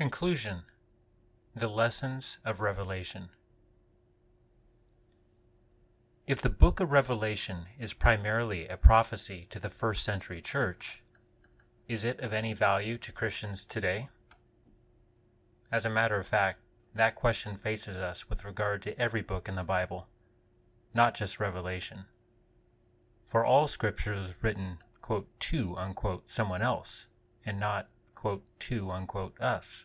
Conclusion The Lessons of Revelation. If the book of Revelation is primarily a prophecy to the first century church, is it of any value to Christians today? As a matter of fact, that question faces us with regard to every book in the Bible, not just Revelation. For all scripture is written, quote, to, unquote, someone else, and not, quote, to, unquote, us.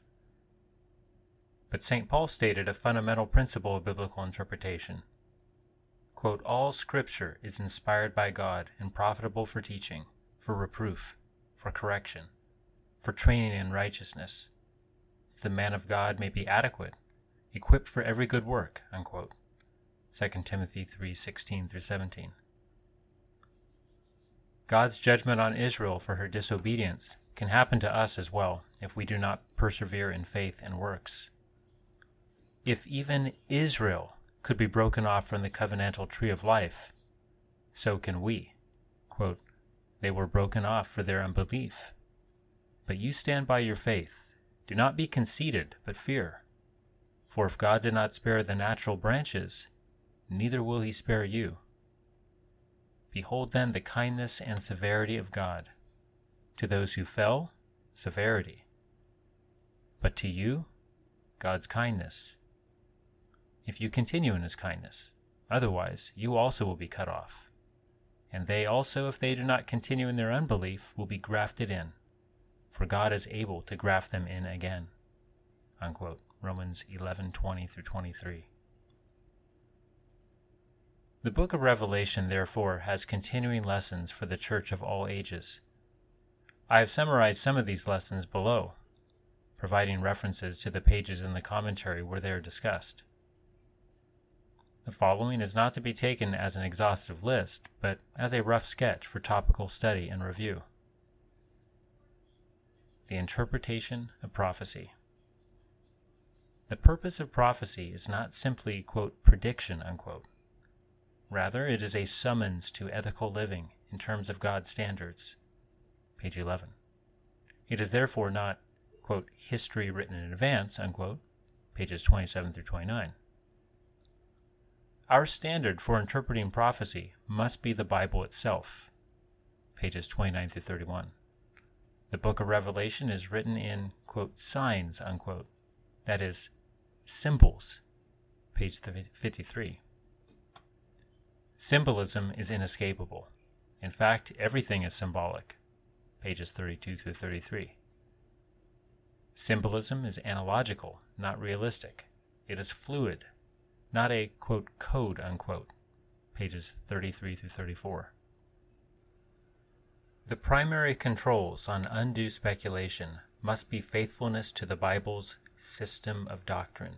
But St. Paul stated a fundamental principle of biblical interpretation. Quote, All scripture is inspired by God and profitable for teaching, for reproof, for correction, for training in righteousness, that the man of God may be adequate, equipped for every good work. Unquote. 2 Timothy 3:16 through 17. God's judgment on Israel for her disobedience can happen to us as well if we do not persevere in faith and works. If even Israel could be broken off from the covenantal tree of life, so can we. Quote, they were broken off for their unbelief. But you stand by your faith. Do not be conceited, but fear. For if God did not spare the natural branches, neither will he spare you. Behold then the kindness and severity of God. To those who fell, severity. But to you, God's kindness if you continue in his kindness. Otherwise, you also will be cut off. And they also, if they do not continue in their unbelief, will be grafted in, for God is able to graft them in again. Unquote. Romans 11:20 through 23. The book of Revelation, therefore, has continuing lessons for the church of all ages. I have summarized some of these lessons below, providing references to the pages in the commentary where they are discussed. The following is not to be taken as an exhaustive list, but as a rough sketch for topical study and review. The interpretation of prophecy. The purpose of prophecy is not simply, quote, prediction, unquote. Rather, it is a summons to ethical living in terms of God's standards. Page 11. It is therefore not, quote, history written in advance, unquote, pages 27 through 29. Our standard for interpreting prophecy must be the Bible itself. Pages 29 through 31. The book of Revelation is written in, quote, signs, unquote. That is, symbols. Page 53. Symbolism is inescapable. In fact, everything is symbolic. Pages 32 through 33. Symbolism is analogical, not realistic. It is fluid, not a quote code unquote, pages 33 through 34. The primary controls on undue speculation must be faithfulness to the Bible's system of doctrine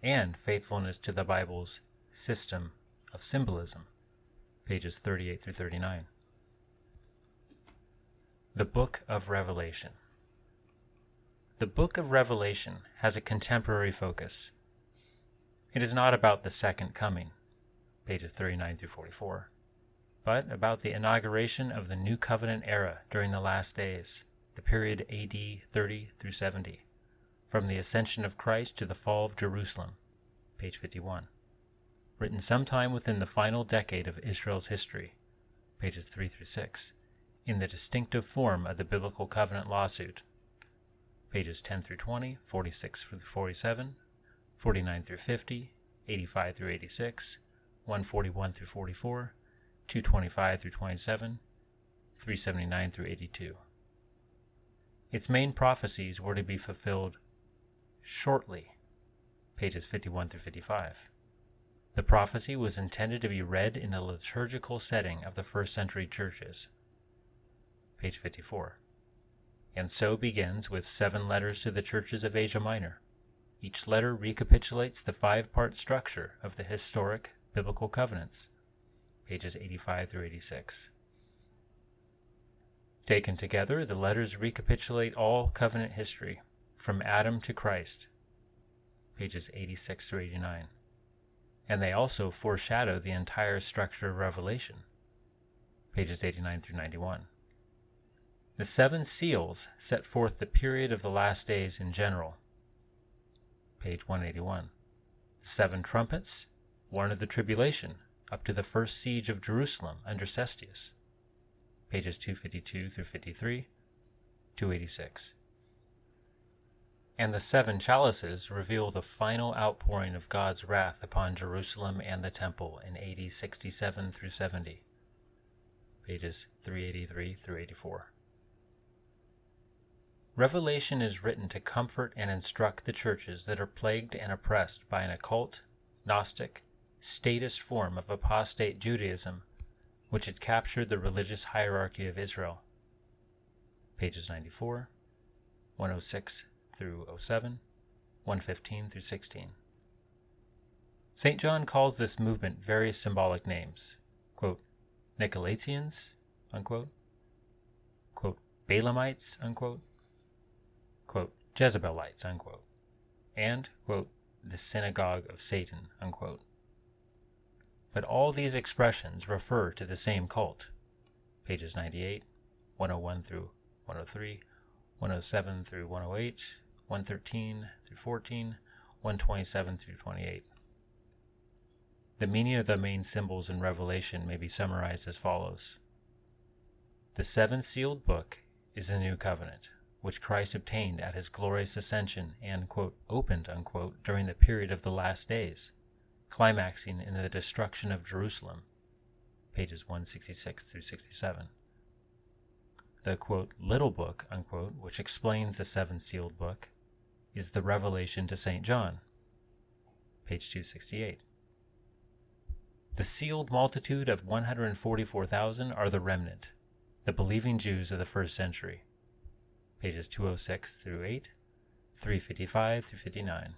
and faithfulness to the Bible's system of symbolism, pages 38 through 39. The Book of Revelation. The Book of Revelation has a contemporary focus it is not about the second coming, pages 39 through 44, but about the inauguration of the New Covenant era during the last days, the period AD 30 through 70, from the ascension of Christ to the fall of Jerusalem, page 51, written sometime within the final decade of Israel's history, pages 3 through 6, in the distinctive form of the Biblical Covenant lawsuit, pages 10 through 20, 46 through 47, 49 through 50, 85 through 86, 141 through 44, 225 through 27, 379 through 82. Its main prophecies were to be fulfilled shortly, pages 51 through 55. The prophecy was intended to be read in the liturgical setting of the first century churches, page 54, and so begins with seven letters to the churches of Asia Minor. Each letter recapitulates the five part structure of the historic biblical covenants, pages 85 through 86. Taken together, the letters recapitulate all covenant history, from Adam to Christ, pages 86 through 89. And they also foreshadow the entire structure of Revelation, pages 89 through 91. The seven seals set forth the period of the last days in general. Page 181. The seven trumpets warn of the tribulation up to the first siege of Jerusalem under Cestius. Pages 252 through 53, 286. And the seven chalices reveal the final outpouring of God's wrath upon Jerusalem and the temple in AD 67 through 70. Pages 383 through 84. Revelation is written to comfort and instruct the churches that are plagued and oppressed by an occult, Gnostic, statist form of apostate Judaism which had captured the religious hierarchy of Israel. Pages 94, 106 through 07, 115 through 16. St. John calls this movement various symbolic names, quote, Nicolaitans, unquote, quote, Balaamites, unquote, quote, Jezebelites, unquote, and, quote, the synagogue of Satan, unquote. But all these expressions refer to the same cult. Pages 98, 101 through 103, 107 through 108, 113 through 14, 127 through 28. The meaning of the main symbols in Revelation may be summarized as follows The seven sealed book is the new covenant which Christ obtained at his glorious ascension and, quote, opened, unquote, during the period of the last days, climaxing in the destruction of Jerusalem, pages 166 through 67. The, quote, little book, unquote, which explains the seven sealed book, is the revelation to St. John, page 268. The sealed multitude of 144,000 are the remnant, the believing Jews of the first century pages 206 through 8, 355 through 59.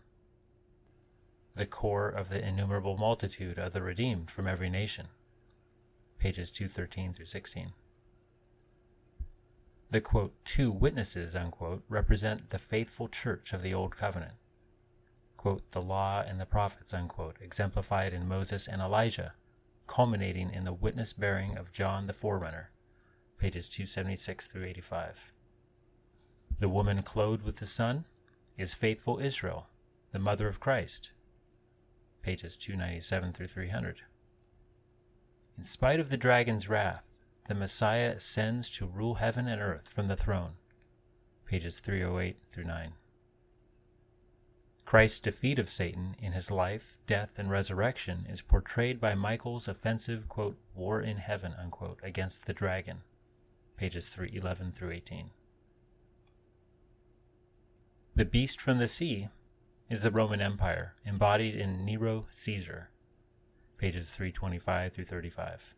The core of the innumerable multitude of the redeemed from every nation, pages 213 through 16. The quote, two witnesses, unquote, represent the faithful church of the Old Covenant. Quote, the law and the prophets, unquote, exemplified in Moses and Elijah, culminating in the witness bearing of John the Forerunner, pages 276 through 85. The woman clothed with the sun is faithful Israel, the mother of Christ. Pages 297 through 300. In spite of the dragon's wrath, the Messiah ascends to rule heaven and earth from the throne. Pages 308 through 9. Christ's defeat of Satan in his life, death, and resurrection is portrayed by Michael's offensive, quote, war in heaven, unquote, against the dragon. Pages 311 through 18. The beast from the sea is the Roman Empire, embodied in Nero Caesar, pages 325 through 35.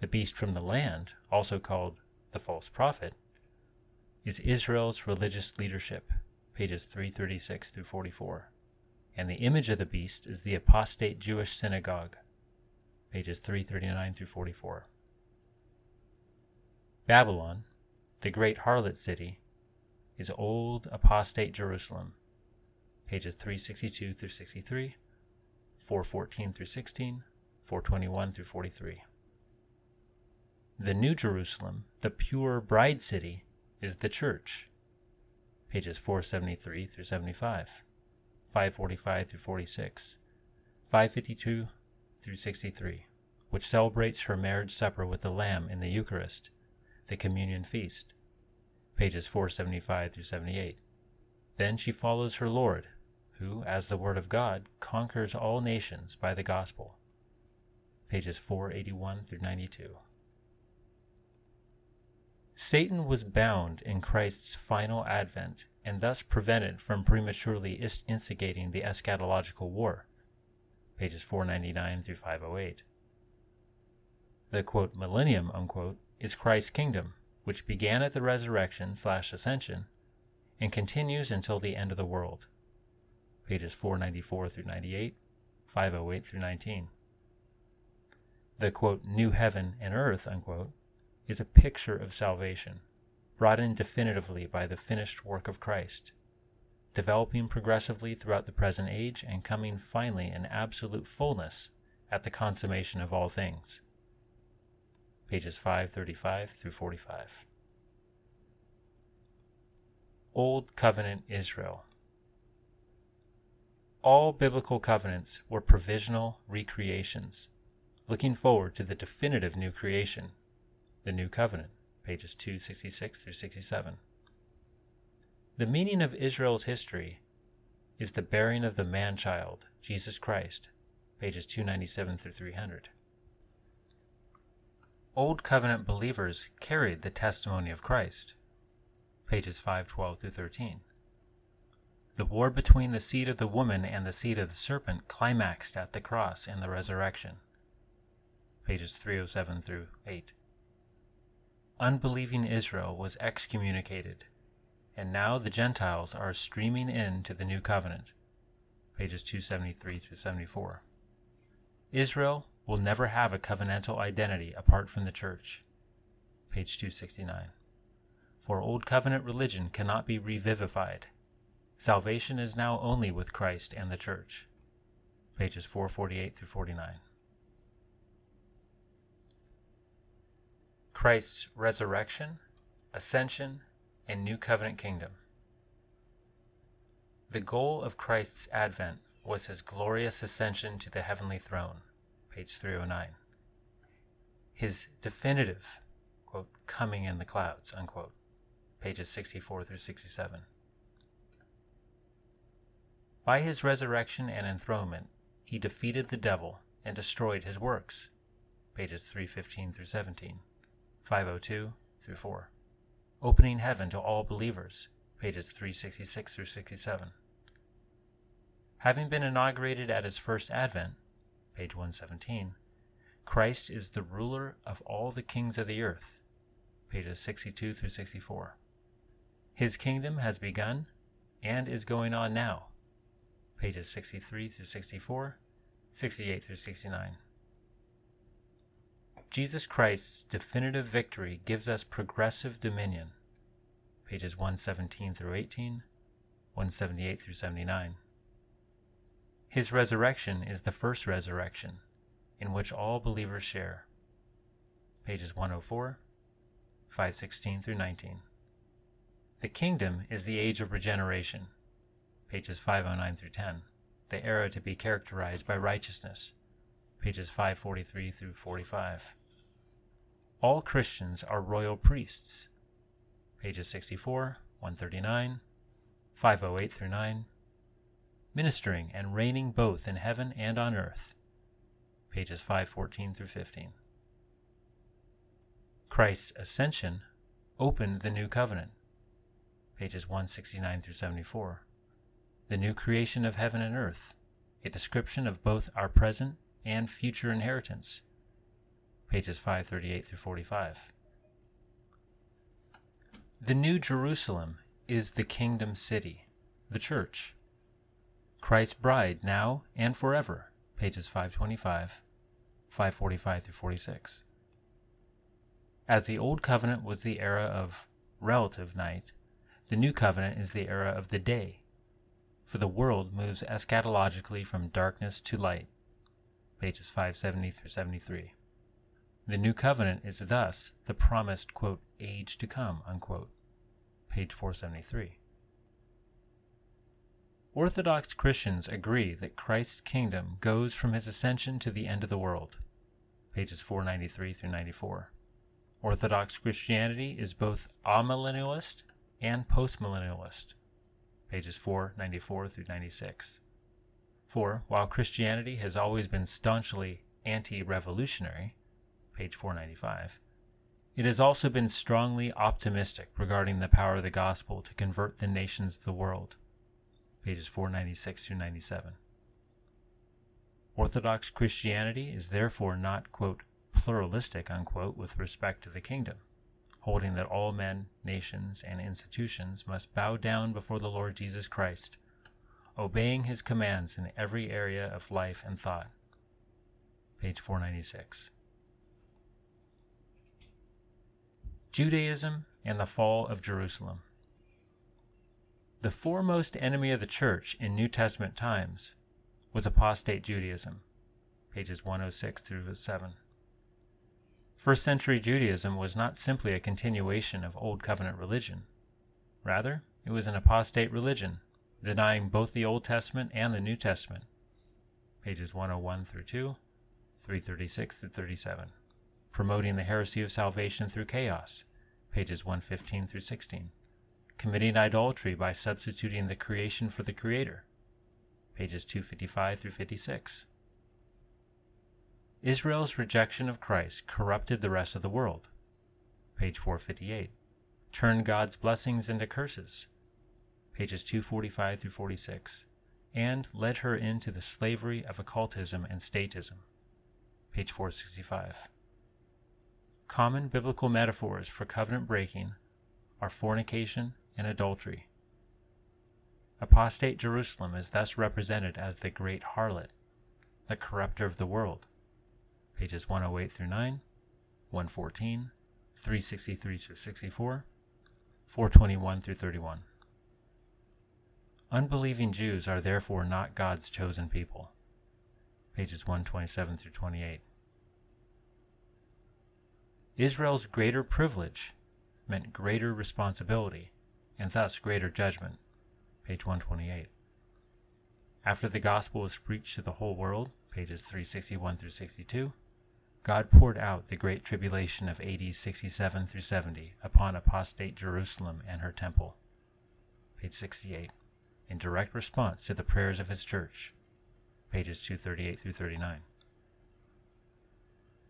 The beast from the land, also called the false prophet, is Israel's religious leadership, pages 336 through 44. And the image of the beast is the apostate Jewish synagogue, pages 339 through 44. Babylon, the great harlot city, is Old Apostate Jerusalem, pages 362 through 63, 414 through 16, 421 through 43. The New Jerusalem, the pure bride city, is the church, pages 473 through 75, 545 through 46, 552 through 63, which celebrates her marriage supper with the Lamb in the Eucharist, the communion feast, pages 475 through 78. Then she follows her Lord, who, as the Word of God, conquers all nations by the gospel. Pages 481 through 92. Satan was bound in Christ's final advent and thus prevented from prematurely instigating the eschatological war. Pages 499 through 508. The quote, millennium unquote, is Christ's kingdom, which began at the resurrection slash ascension and continues until the end of the world. Pages 494 through 98, 508 through 19. The quote, new heaven and earth, unquote, is a picture of salvation, brought in definitively by the finished work of Christ, developing progressively throughout the present age and coming finally in absolute fullness at the consummation of all things pages 535 through 45. Old Covenant Israel. All biblical covenants were provisional recreations, looking forward to the definitive new creation, the New Covenant, pages 266 through 67. The meaning of Israel's history is the bearing of the man child, Jesus Christ, pages 297 through 300. Old Covenant believers carried the testimony of Christ, pages 512 through 13. The war between the seed of the woman and the seed of the serpent climaxed at the cross and the resurrection. Pages 307 through 8. Unbelieving Israel was excommunicated, and now the Gentiles are streaming in to the new covenant. Pages 273 through 74. Israel will never have a covenantal identity apart from the church. Page 269. For Old Covenant religion cannot be revivified Salvation is now only with Christ and the Church. Pages 448 through 49. Christ's resurrection, ascension, and new covenant kingdom. The goal of Christ's advent was his glorious ascension to the heavenly throne. Page 309. His definitive, quote, coming in the clouds, unquote. Pages 64 through 67. By his resurrection and enthronement, he defeated the devil and destroyed his works. Pages 315 through 17, 502 through 4. Opening heaven to all believers. Pages 366 through 67. Having been inaugurated at his first advent, page 117, Christ is the ruler of all the kings of the earth. Pages 62 through 64. His kingdom has begun and is going on now pages 63 through 64, 68 through 69. Jesus Christ's definitive victory gives us progressive dominion, pages 117 through 18, 178 through 79. His resurrection is the first resurrection, in which all believers share, pages 104, 516 through 19. The kingdom is the age of regeneration pages 509 through 10. The era to be characterized by righteousness, pages 543 through 45. All Christians are royal priests, pages 64, 139, 508 through 9. Ministering and reigning both in heaven and on earth, pages 514 through 15. Christ's ascension opened the new covenant, pages 169 through 74 the new creation of heaven and earth, a description of both our present and future inheritance. Pages 538 through 45. The New Jerusalem is the kingdom city, the church. Christ's bride now and forever. Pages 525, 545 through 46. As the Old Covenant was the era of relative night, the New Covenant is the era of the day for the world moves eschatologically from darkness to light. Pages 570 through 73. The new covenant is thus the promised, quote, age to come, unquote. Page 473. Orthodox Christians agree that Christ's kingdom goes from his ascension to the end of the world. Pages 493 through 94. Orthodox Christianity is both amillennialist and postmillennialist pages 494 through 96. For, while Christianity has always been staunchly anti revolutionary, page 495, it has also been strongly optimistic regarding the power of the gospel to convert the nations of the world, pages 496 through 97. Orthodox Christianity is therefore not, quote, pluralistic, unquote, with respect to the kingdom holding that all men, nations, and institutions must bow down before the Lord Jesus Christ, obeying his commands in every area of life and thought. Page 496. Judaism and the Fall of Jerusalem. The foremost enemy of the church in New Testament times was apostate Judaism, pages 106 through 7. First century Judaism was not simply a continuation of Old Covenant religion. Rather, it was an apostate religion, denying both the Old Testament and the New Testament. Pages 101 through 2, 336 through 37. Promoting the heresy of salvation through chaos. Pages 115 through 16. Committing idolatry by substituting the creation for the Creator. Pages 255 through 56. Israel's rejection of Christ corrupted the rest of the world. Page 458. Turned God's blessings into curses. Pages 245 through 46. And led her into the slavery of occultism and statism. Page 465. Common biblical metaphors for covenant breaking are fornication and adultery. Apostate Jerusalem is thus represented as the great harlot, the corrupter of the world pages 108 through 9, 114, 363 through 64, 421 through 31. Unbelieving Jews are therefore not God's chosen people. Pages 127 through 28. Israel's greater privilege meant greater responsibility and thus greater judgment. Page 128. After the gospel was preached to the whole world, pages 361 through 62, God poured out the great tribulation of AD 67 through 70 upon apostate Jerusalem and her temple. Page 68. In direct response to the prayers of his church. Pages 238 through 39.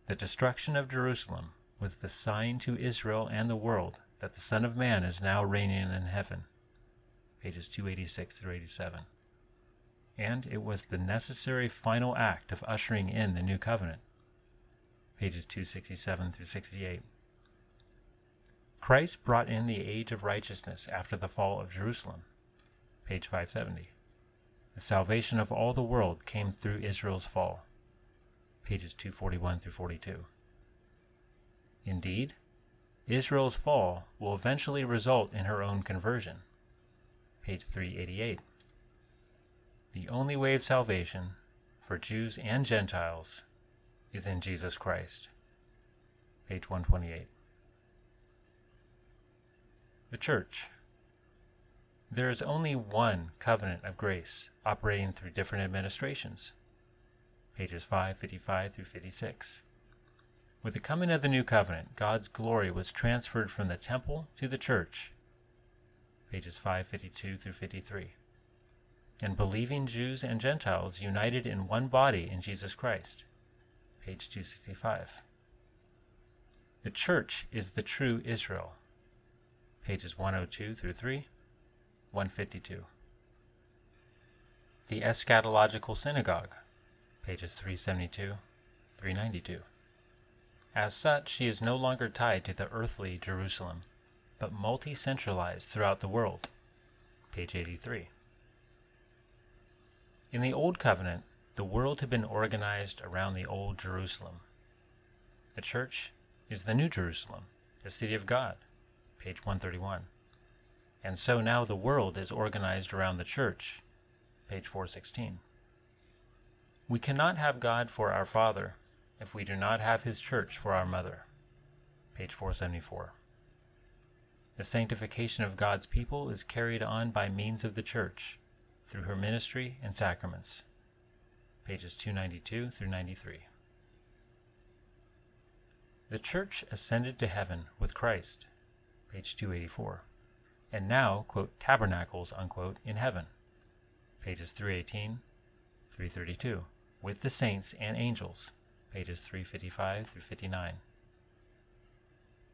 The destruction of Jerusalem was the sign to Israel and the world that the Son of Man is now reigning in heaven. Pages 286 through 87. And it was the necessary final act of ushering in the new covenant pages 267 through 68. Christ brought in the age of righteousness after the fall of Jerusalem, page 570. The salvation of all the world came through Israel's fall, pages 241 through 42. Indeed, Israel's fall will eventually result in her own conversion, page 388. The only way of salvation for Jews and Gentiles is in Jesus Christ. Page 128. The Church. There is only one covenant of grace operating through different administrations. Pages 555 through 56. With the coming of the new covenant, God's glory was transferred from the temple to the church. Pages 552 through 53. And believing Jews and Gentiles united in one body in Jesus Christ page 265. The Church is the true Israel, pages 102 through 3, 152. The Eschatological Synagogue, pages 372, 392. As such, she is no longer tied to the earthly Jerusalem, but multi centralized throughout the world, page 83. In the Old Covenant, the world had been organized around the Old Jerusalem. The church is the New Jerusalem, the city of God, page 131. And so now the world is organized around the church, page 416. We cannot have God for our Father if we do not have His church for our mother, page 474. The sanctification of God's people is carried on by means of the church, through her ministry and sacraments. Pages 292 through 93. The Church ascended to heaven with Christ, page 284, and now, quote, tabernacles, unquote, in heaven, pages 318, 332, with the saints and angels, pages 355 through 59.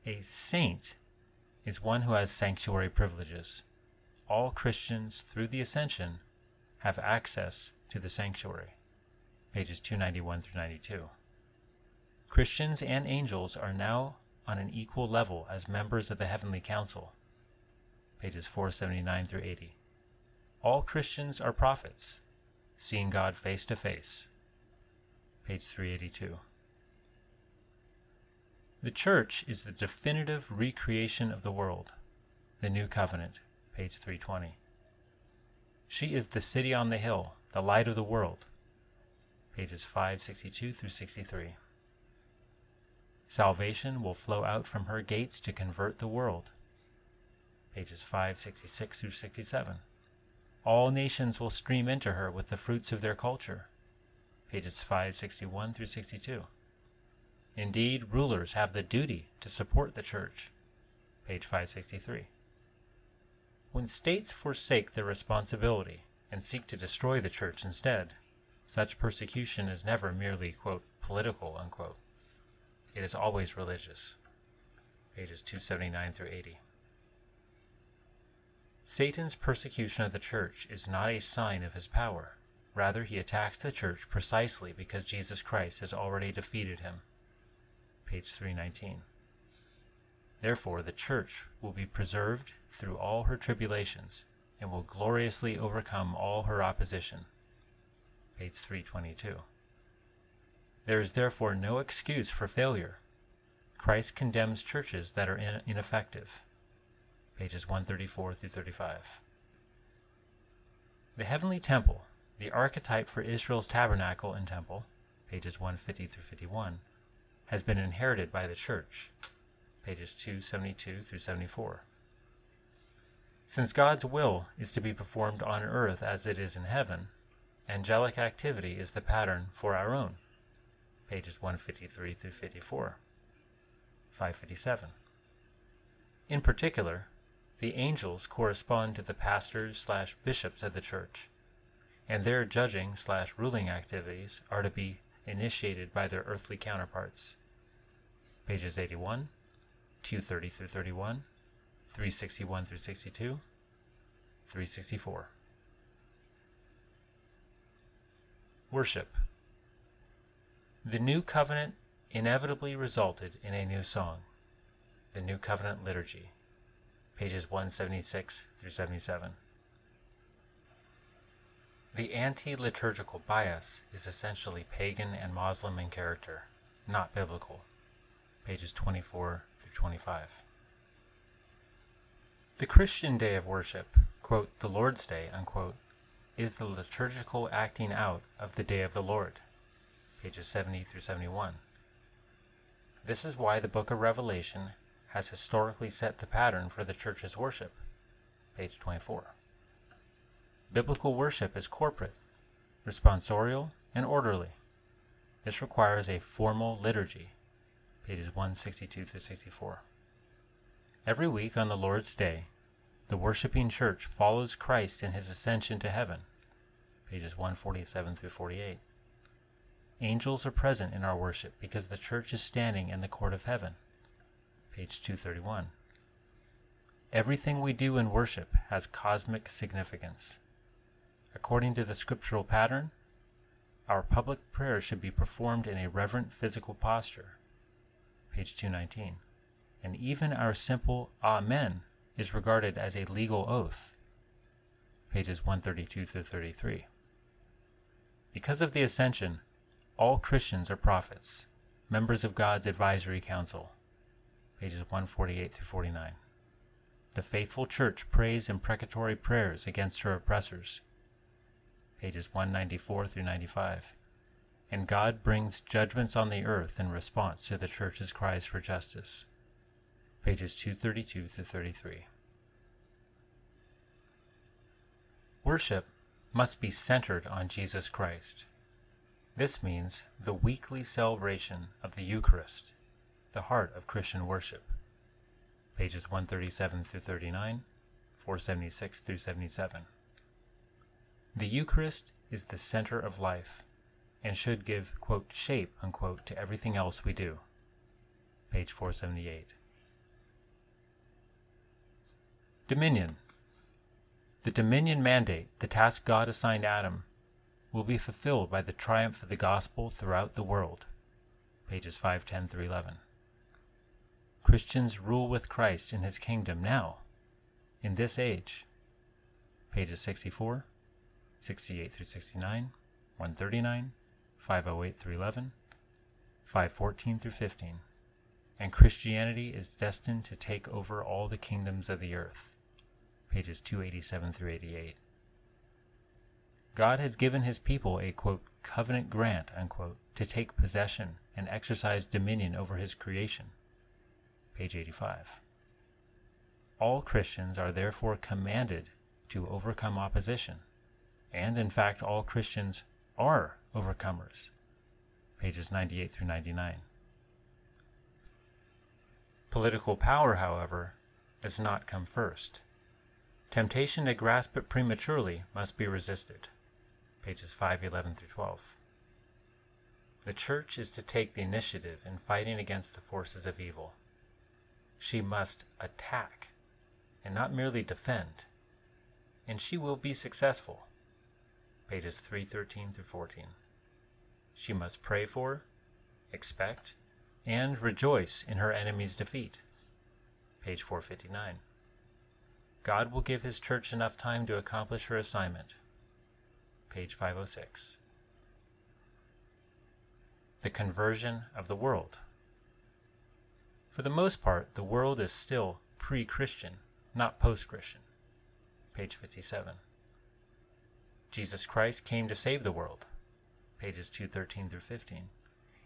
A saint is one who has sanctuary privileges. All Christians, through the ascension, have access to the sanctuary pages 291 through 92. Christians and angels are now on an equal level as members of the heavenly council, pages 479 through 80. All Christians are prophets, seeing God face to face, page 382. The church is the definitive recreation of the world, the new covenant, page 320. She is the city on the hill, the light of the world, pages 562 through 63. Salvation will flow out from her gates to convert the world. pages 566 through 67. All nations will stream into her with the fruits of their culture, pages 561 through 62. Indeed, rulers have the duty to support the church, page 563. When states forsake their responsibility and seek to destroy the church instead, such persecution is never merely, quote, political, unquote. It is always religious. Pages 279 through 80. Satan's persecution of the church is not a sign of his power. Rather, he attacks the church precisely because Jesus Christ has already defeated him. Page 319. Therefore, the church will be preserved through all her tribulations and will gloriously overcome all her opposition. Page 322. There is therefore no excuse for failure. Christ condemns churches that are in- ineffective. Pages 134 through 35. The heavenly temple, the archetype for Israel's tabernacle and temple, pages 150 through 51, has been inherited by the church, pages 272 through 74. Since God's will is to be performed on earth as it is in heaven, angelic activity is the pattern for our own, pages 153 through 54, 557. In particular, the angels correspond to the pastors slash bishops of the church, and their judging slash ruling activities are to be initiated by their earthly counterparts. Pages 81, 230 through 31, 361 through 62, 364. Worship. The New Covenant inevitably resulted in a new song, the New Covenant Liturgy, pages 176 through 77. The anti liturgical bias is essentially pagan and Muslim in character, not biblical, pages 24 through 25. The Christian day of worship, quote, the Lord's Day, unquote, is the liturgical acting out of the day of the Lord, pages 70 through 71. This is why the book of Revelation has historically set the pattern for the church's worship, page 24. Biblical worship is corporate, responsorial, and orderly. This requires a formal liturgy, pages 162 through 64. Every week on the Lord's Day, the worshiping church follows Christ in his ascension to heaven, pages 147 through 48. Angels are present in our worship because the church is standing in the court of heaven. Page 231. Everything we do in worship has cosmic significance. According to the scriptural pattern, our public prayer should be performed in a reverent physical posture. Page 219. And even our simple Amen is regarded as a legal oath. Pages 132 through 33. Because of the ascension, all Christians are prophets, members of God's advisory council. Pages 148 through 49. The faithful church prays imprecatory prayers against her oppressors. Pages 194 through 95. And God brings judgments on the earth in response to the church's cries for justice. Pages 232 through 33. Worship must be centered on Jesus Christ. This means the weekly celebration of the Eucharist, the heart of Christian worship. Pages 137 through 39, 476 through 77. The Eucharist is the center of life and should give, quote, shape, unquote, to everything else we do. Page 478. Dominion. The dominion mandate, the task God assigned Adam, will be fulfilled by the triumph of the gospel throughout the world. Pages 510 through 11. Christians rule with Christ in his kingdom now, in this age. Pages 64, 68 through 69, 139, 508 through 11, 514 through 15. And Christianity is destined to take over all the kingdoms of the earth. Pages 287 through 88. God has given his people a quote, covenant grant unquote, to take possession and exercise dominion over his creation. Page 85. All Christians are therefore commanded to overcome opposition, and in fact, all Christians are overcomers. Pages 98 through 99. Political power, however, does not come first. Temptation to grasp it prematurely must be resisted. Pages 511 through 12. The Church is to take the initiative in fighting against the forces of evil. She must attack and not merely defend, and she will be successful. Pages 313 through 14. She must pray for, expect, and rejoice in her enemy's defeat. Page 459. God will give His church enough time to accomplish her assignment. Page 506. The conversion of the world. For the most part, the world is still pre Christian, not post Christian. Page 57. Jesus Christ came to save the world. Pages 213 through 15.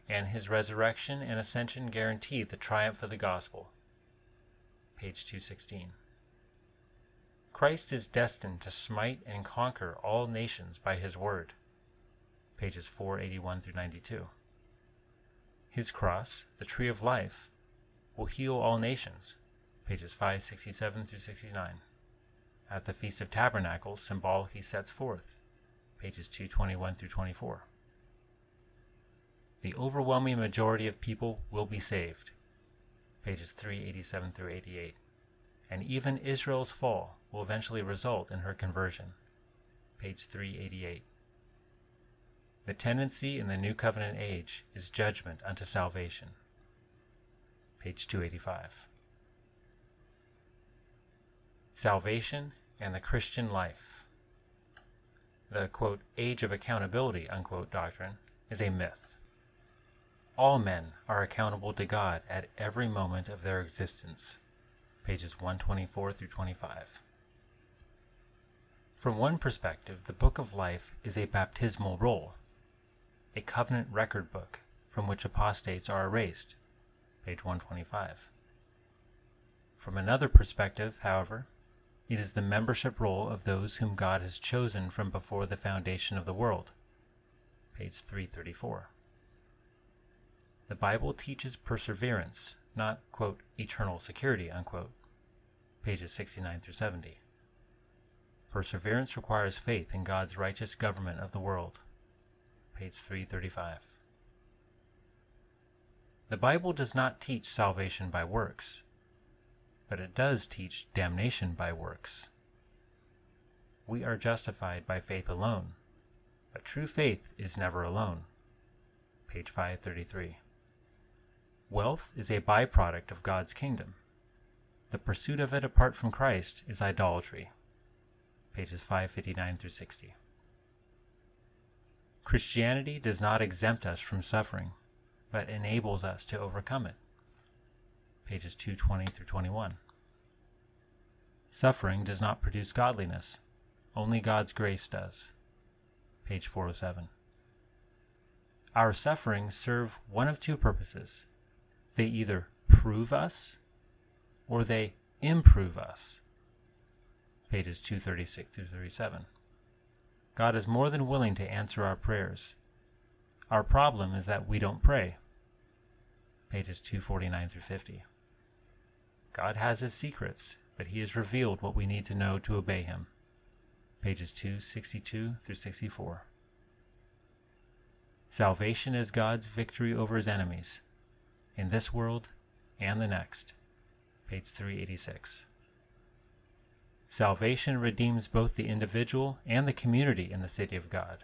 And his resurrection and ascension guarantee the triumph of the gospel. Page 216. Christ is destined to smite and conquer all nations by his word. Pages 481 through 92. His cross, the tree of life, will heal all nations. Pages 567 through 69. As the Feast of Tabernacles symbolically sets forth. Pages 221 through 24. The overwhelming majority of people will be saved. Pages 387 through 88. And even Israel's fall will eventually result in her conversion. Page 388. The tendency in the New Covenant age is judgment unto salvation. Page 285. Salvation and the Christian life. The quote, age of accountability unquote doctrine is a myth. All men are accountable to God at every moment of their existence. Pages 124 through 25. From one perspective, the Book of Life is a baptismal roll a covenant record book from which apostates are erased. Page 125. From another perspective, however, it is the membership roll of those whom God has chosen from before the foundation of the world. Page 334. The Bible teaches perseverance, not, quote, eternal security, unquote. Pages 69 through 70. Perseverance requires faith in God's righteous government of the world page 335. The Bible does not teach salvation by works, but it does teach damnation by works. We are justified by faith alone, but true faith is never alone. Page 533. Wealth is a byproduct of God's kingdom. The pursuit of it apart from Christ is idolatry. Pages 559 through 60. Christianity does not exempt us from suffering, but enables us to overcome it. Pages 220 through 21. Suffering does not produce godliness, only God's grace does. Page 407. Our sufferings serve one of two purposes. They either prove us or they improve us. Pages 236 through 37. God is more than willing to answer our prayers. Our problem is that we don't pray. Pages 249 through 50. God has his secrets, but he has revealed what we need to know to obey him. Pages 262 through 64. Salvation is God's victory over his enemies, in this world and the next. Page 386. Salvation redeems both the individual and the community in the city of God.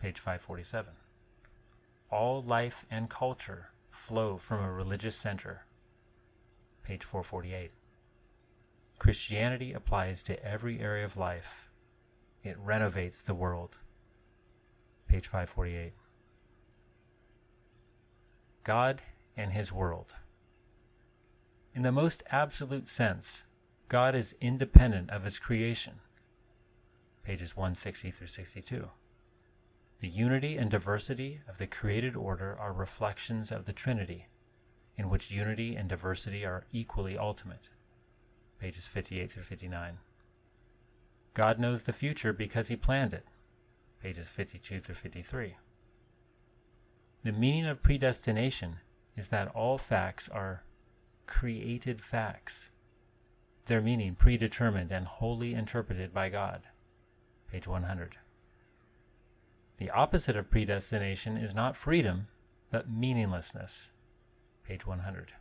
Page 547. All life and culture flow from a religious center. Page 448. Christianity applies to every area of life. It renovates the world. Page 548. God and His world. In the most absolute sense, God is independent of his creation. Pages 160 through 62. The unity and diversity of the created order are reflections of the Trinity, in which unity and diversity are equally ultimate. pages 58 through 59. God knows the future because he planned it, pages 52 through 53. The meaning of predestination is that all facts are created facts, their meaning predetermined and wholly interpreted by God, page 100. The opposite of predestination is not freedom, but meaninglessness, page 100.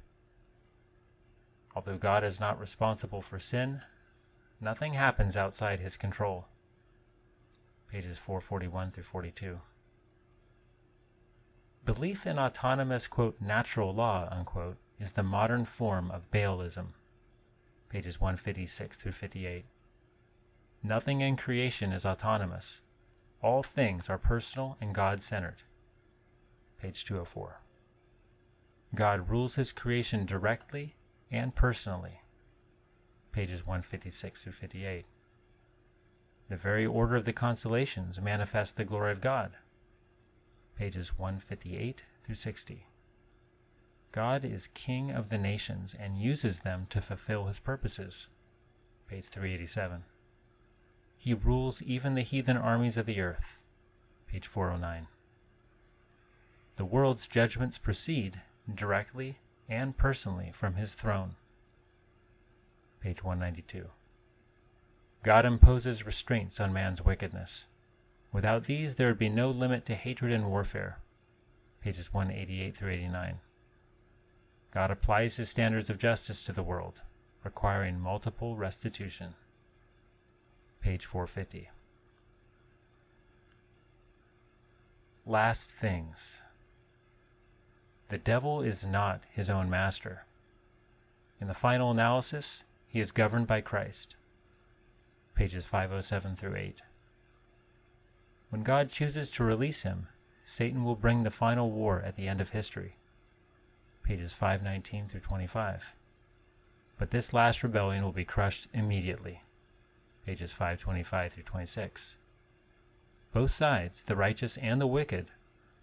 Although God is not responsible for sin, nothing happens outside his control. Pages 441 through 42. Belief in autonomous, quote, natural law, unquote, is the modern form of Baalism. Pages 156 through 58. Nothing in creation is autonomous. All things are personal and God centered. Page 204. God rules his creation directly and personally. Pages 156 through 58. The very order of the constellations manifests the glory of God. Pages 158 through 60. God is king of the nations and uses them to fulfill his purposes. Page 387. He rules even the heathen armies of the earth. Page 409. The world's judgments proceed directly and personally from his throne. Page 192. God imposes restraints on man's wickedness. Without these, there would be no limit to hatred and warfare. Pages 188 through 89. God applies his standards of justice to the world, requiring multiple restitution. Page 450. Last things. The devil is not his own master. In the final analysis, he is governed by Christ. Pages 507 through 8. When God chooses to release him, Satan will bring the final war at the end of history. Pages 519 through 25. But this last rebellion will be crushed immediately. Pages 525 through 26. Both sides, the righteous and the wicked,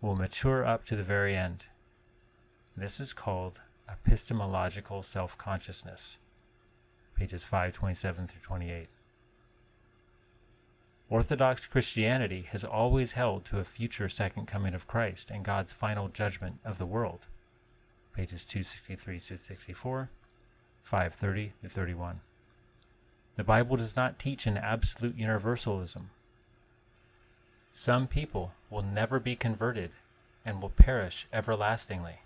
will mature up to the very end. This is called epistemological self consciousness. Pages 527 through 28. Orthodox Christianity has always held to a future second coming of Christ and God's final judgment of the world. Pages 263 through 64, 530 through 31. The Bible does not teach an absolute universalism. Some people will never be converted and will perish everlastingly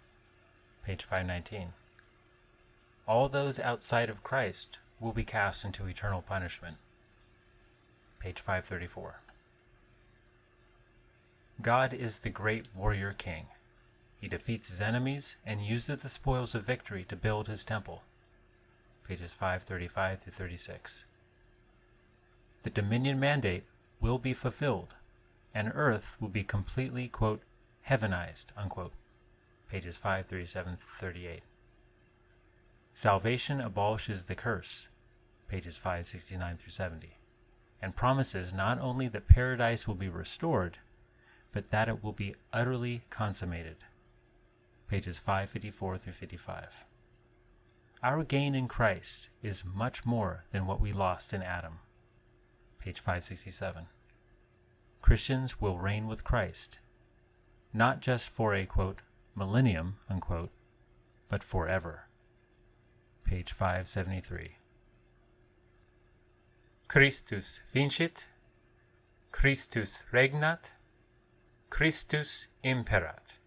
page 519. All those outside of Christ will be cast into eternal punishment. Page 534. God is the great warrior king. He defeats his enemies and uses the spoils of victory to build his temple. Pages 535 through 36. The dominion mandate will be fulfilled, and earth will be completely, quote, heavenized, unquote pages 537 38. Salvation abolishes the curse, pages 569 through 70, and promises not only that paradise will be restored, but that it will be utterly consummated, pages 554 through 55. Our gain in Christ is much more than what we lost in Adam, page 567. Christians will reign with Christ, not just for a quote, millennium, unquote, but forever. Page 573. Christus vincit, Christus regnat, Christus imperat.